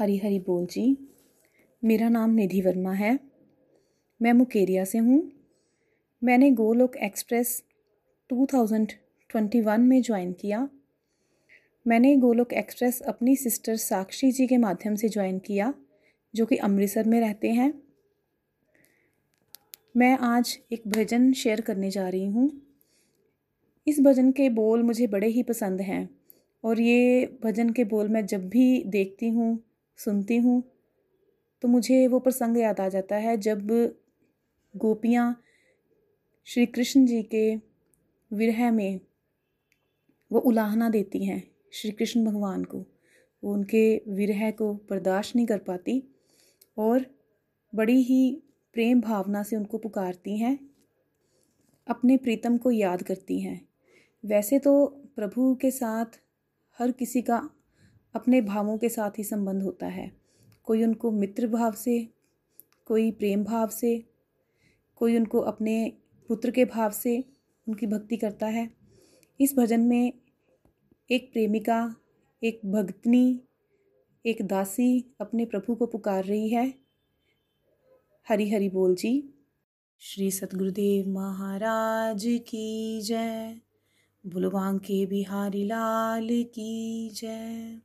हरी हरी बोल जी। मेरा नाम निधि वर्मा है। मैं मुकेरिया से हूँ। मैंने गोलोक एक्सप्रेस 2021 में ज्वाइन किया। मैंने गोलोक एक्सप्रेस अपनी सिस्टर साक्षी जी के माध्यम से ज्वाइन किया, जो कि अमृतसर में रहते हैं। मैं आज एक भजन शेयर करने जा रही हूँ। इस भजन के बोल मुझे बड़े ही पसंद हैं, और ये भजन के बोल मैं जब भी देखती हूँ सुनती हूँ तो मुझे वो प्रसंग याद आ जाता है जब गोपियाँ श्री कृष्ण जी के विरह में वो उलाहना देती हैं श्री कृष्ण भगवान को। वो उनके विरह को बर्दाश्त नहीं कर पाती और बड़ी ही प्रेम भावना से उनको पुकारती हैं, अपने प्रीतम को याद करती हैं। वैसे तो प्रभु के साथ हर किसी का अपने भावों के साथ ही संबंध होता है। कोई उनको मित्र भाव से, कोई प्रेम भाव से, कोई उनको अपने पुत्र के भाव से उनकी भक्ति करता है। इस भजन में एक प्रेमिका, एक भक्तनी एक दासी अपने प्रभु को पुकार रही है। हरी हरी बोल जी। श्री सतगुरुदेव महाराज की जय। बुलवांग के बिहारी लाल की जय।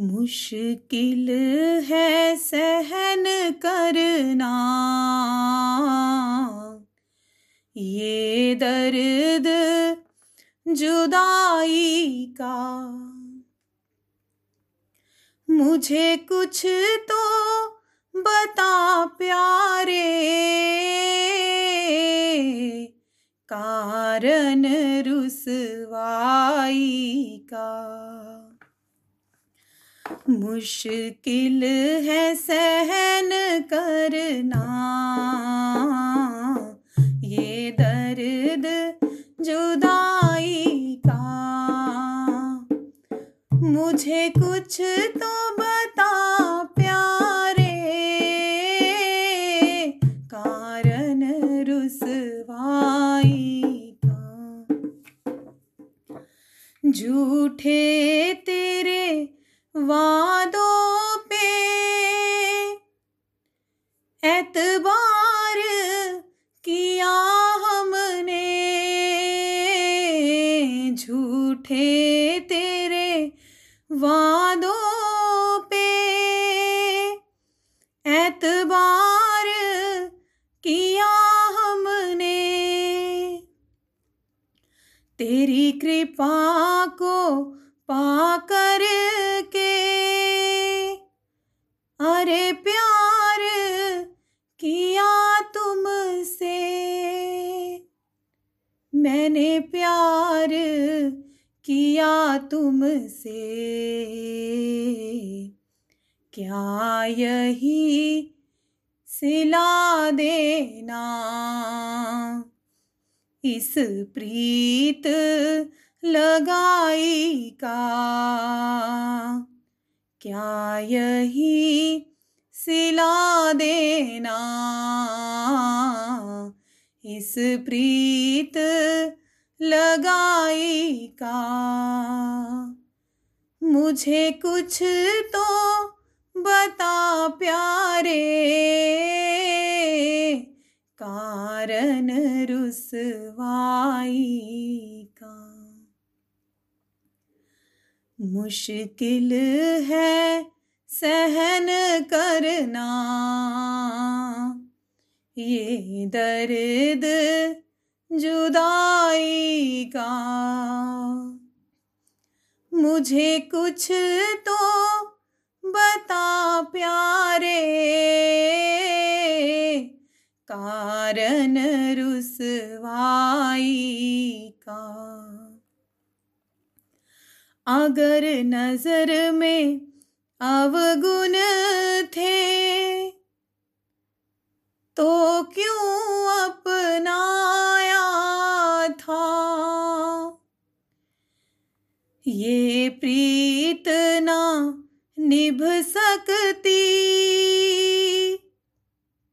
मुश्किल है सहन करना। ये दर्द जुदाई का। मुझे कुछ तो बता प्यारे। कारण रुसवाई का। मुश्किल है सहन करना। ये दर्द जुदाई का। मुझे कुछ तो बता प्यारे। कारण रुसवाई का। झूठे वादों पे एतबार किया हमने। तेरी कृपा को पाकर के अरे प्यार किया तुमसे। मैंने प्यार किया तुमसे? क्या यही सिला देना? इस प्रीत लगाई का? क्या यही सिला देना? इस प्रीत लगाई का। मुझे कुछ तो बता प्यारे। कारण रुसवाई का। मुश्किल है सहन करना। ये दर्द जुदाई का। मुझे कुछ तो बता प्यारे। कारण रुसवाई का। अगर नज़र में अवगुण थे तो क्यों अपनाया ये प्रीत ना निभ सकती।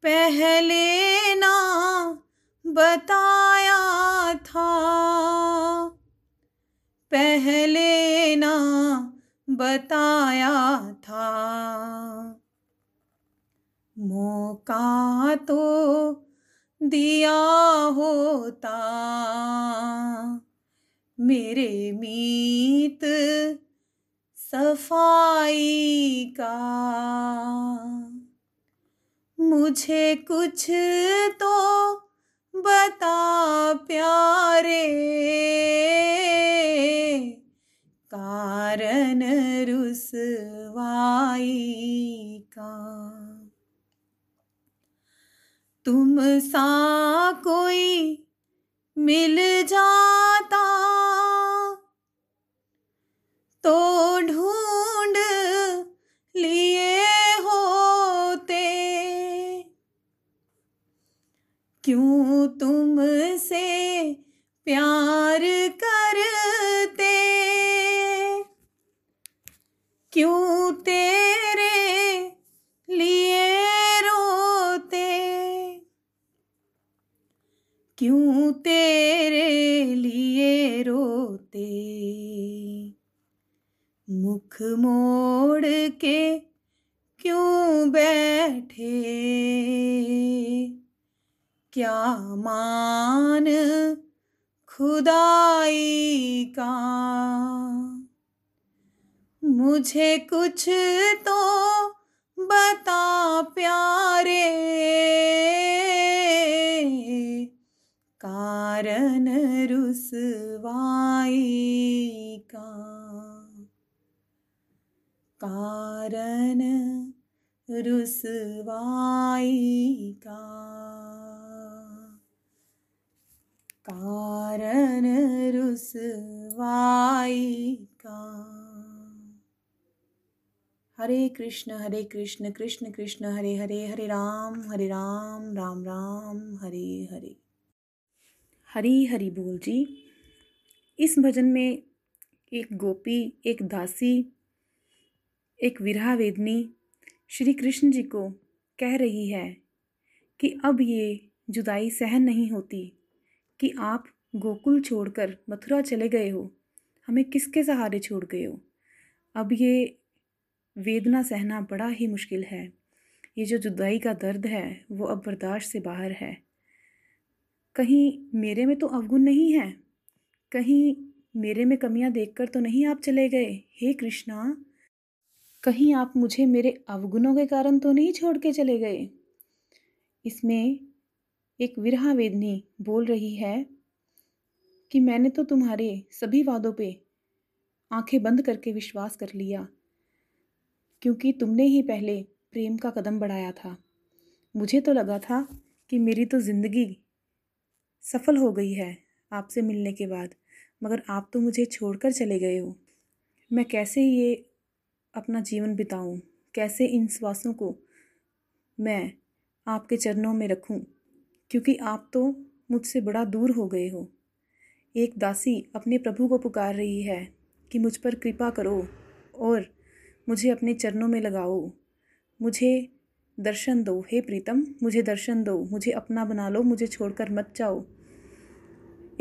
पहले ना बताया था। पहले ना बताया था। मौका तो दिया होता। मेरे मीत सफ़ाई का। मुझे कुछ तो बता प्यारे। कारण रुसवाई का। तुम सा कोई मिल जाता। तो ढूंढ लिए होते। क्यों तुमसे प्यार क्यों तेरे लिए रोते? मुख मोड़ के क्यों बैठे? क्या मान खुदाई का? मुझे कुछ तो बता प्यारे। कारण रुसवाई का कारण रुसवाई का कारण रुसवाई का हरे कृष्ण हरे कृष्ण कृष्ण कृष्ण, हरे हरे हरे राम हरे राम राम राम, हरे हरे। हरी हरी बोल जी। इस भजन में एक गोपी, एक दासी, एक विरहा वेदनी श्री कृष्ण जी को कह रही है कि अब ये जुदाई सहन नहीं होती कि आप गोकुल छोड़कर मथुरा चले गए हो। हमें किसके सहारे छोड़ गए हो? अब ये वेदना सहना बड़ा ही मुश्किल है। ये जो जुदाई का दर्द है, वो अब बर्दाश्त से बाहर है। कहीं मेरे में तो अवगुण नहीं है। कहीं मेरे में कमियाँ देखकर तो नहीं आप चले गए। हे कृष्णा, कहीं आप मुझे मेरे अवगुणों के कारण तो नहीं छोड़ के चले गए? इसमें एक विरहा वेदनी बोल रही है कि मैंने तो तुम्हारे सभी वादों पे आँखें बंद करके विश्वास कर लिया, क्योंकि तुमने ही पहले प्रेम का कदम बढ़ाया था। मुझे तो लगा था कि मेरी तो ज़िंदगी सफल हो गई है आपसे मिलने के बाद, मगर आप तो मुझे छोड़कर चले गए हो। मैं कैसे ये अपना जीवन बिताऊं? कैसे इन श्वासों को मैं आपके चरणों में रखूँ? क्योंकि आप तो मुझसे बड़ा दूर हो गए हो। एक दासी अपने प्रभु को पुकार रही है कि मुझ पर कृपा करो और मुझे अपने चरणों में लगाओ। मुझे दर्शन दो। हे प्रीतम, मुझे दर्शन दो। मुझे अपना बना लो, मुझे छोड़कर मत जाओ।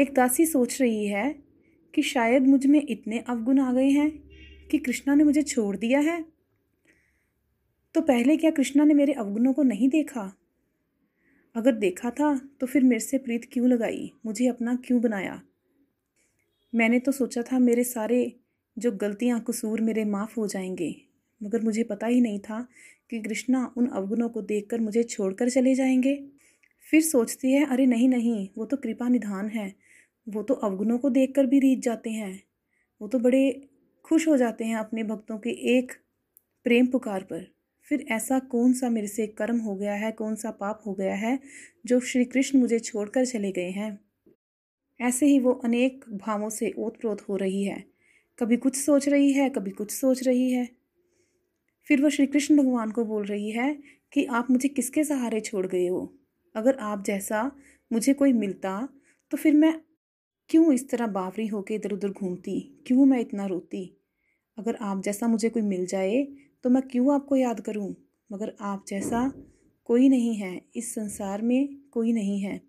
एक दासी सोच रही है कि शायद मुझमें इतने अवगुण आ गए हैं कि कृष्णा ने मुझे छोड़ दिया है। तो पहले क्या कृष्णा ने मेरे अवगुणों को नहीं देखा? अगर देखा था तो फिर मेरे से प्रीत क्यों लगाई? मुझे अपना क्यों बनाया? मैंने तो सोचा था मेरे सारे जो गलतियाँ कसूर मेरे माफ़ हो जाएँगे। मगर मुझे पता ही नहीं था कि कृष्णा उन अवगुणों को देखकर मुझे छोड़कर चले जाएँगे। फिर सोचती है, अरे नहीं नहीं, वो तो कृपा निधान है। वो तो अवगुणों को देखकर भी रीत जाते हैं। वो तो बड़े खुश हो जाते हैं अपने भक्तों के एक प्रेम पुकार पर। फिर ऐसा कौन सा मेरे से कर्म हो गया है, कौन सा पाप हो गया है, जो श्री कृष्ण मुझे छोड़कर चले गए हैं? ऐसे ही वो अनेक भावों से ओत प्रोत हो रही है। कभी कुछ सोच रही है, कभी कुछ सोच रही है। फिर वो श्री कृष्ण भगवान को बोल रही है कि आप मुझे किसके सहारे छोड़ गए हो? अगर आप जैसा मुझे कोई मिलता तो फिर मैं क्यों इस तरह बावरी होकर इधर उधर घूमती? क्यों मैं इतना रोती? अगर आप जैसा मुझे कोई मिल जाए तो मैं क्यों आपको याद करूँ? मगर आप जैसा कोई नहीं है, इस संसार में कोई नहीं है।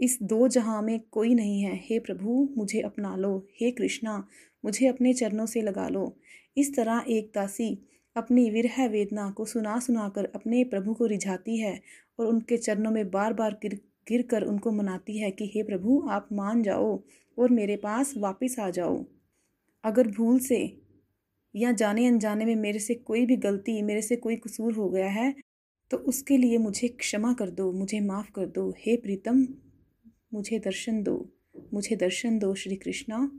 इस दो जहाँ में कोई नहीं है। हे प्रभु, मुझे अपना लो। हे कृष्णा, मुझे अपने चरणों से लगा लो। इस तरह एक दासी अपनी विरह वेदना को सुना सुना कर अपने प्रभु को रिझाती है और उनके चरणों में बार बार गिर गिर कर उनको मनाती है कि, हे प्रभु, आप मान जाओ और मेरे पास वापस आ जाओ। अगर भूल से या जाने अनजाने में मेरे से कोई भी गलती, मेरे से कोई कसूर हो गया है तो उसके लिए मुझे क्षमा कर दो, मुझे माफ़ कर दो। हे प्रीतम, मुझे दर्शन दो, मुझे दर्शन दो श्री कृष्णा।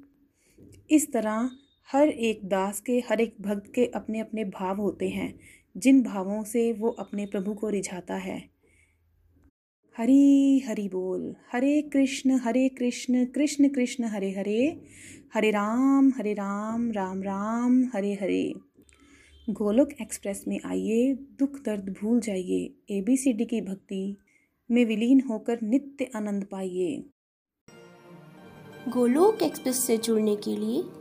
इस तरह हर एक दास के, हर एक भक्त के अपने अपने भाव होते हैं, जिन भावों से वो अपने प्रभु को रिझाता है। हरी, हरि बोल। हरे कृष्ण हरे कृष्ण कृष्ण कृष्ण, हरे हरे। हरे राम हरे राम राम राम, हरे हरे। गोलोक एक्सप्रेस में आइए, दुख दर्द भूल जाइए ए बी सी डी की भक्ति में विलीन होकर नित्य आनंद पाइए। गोलोक एक्सप्रेस से जुड़ने के लिए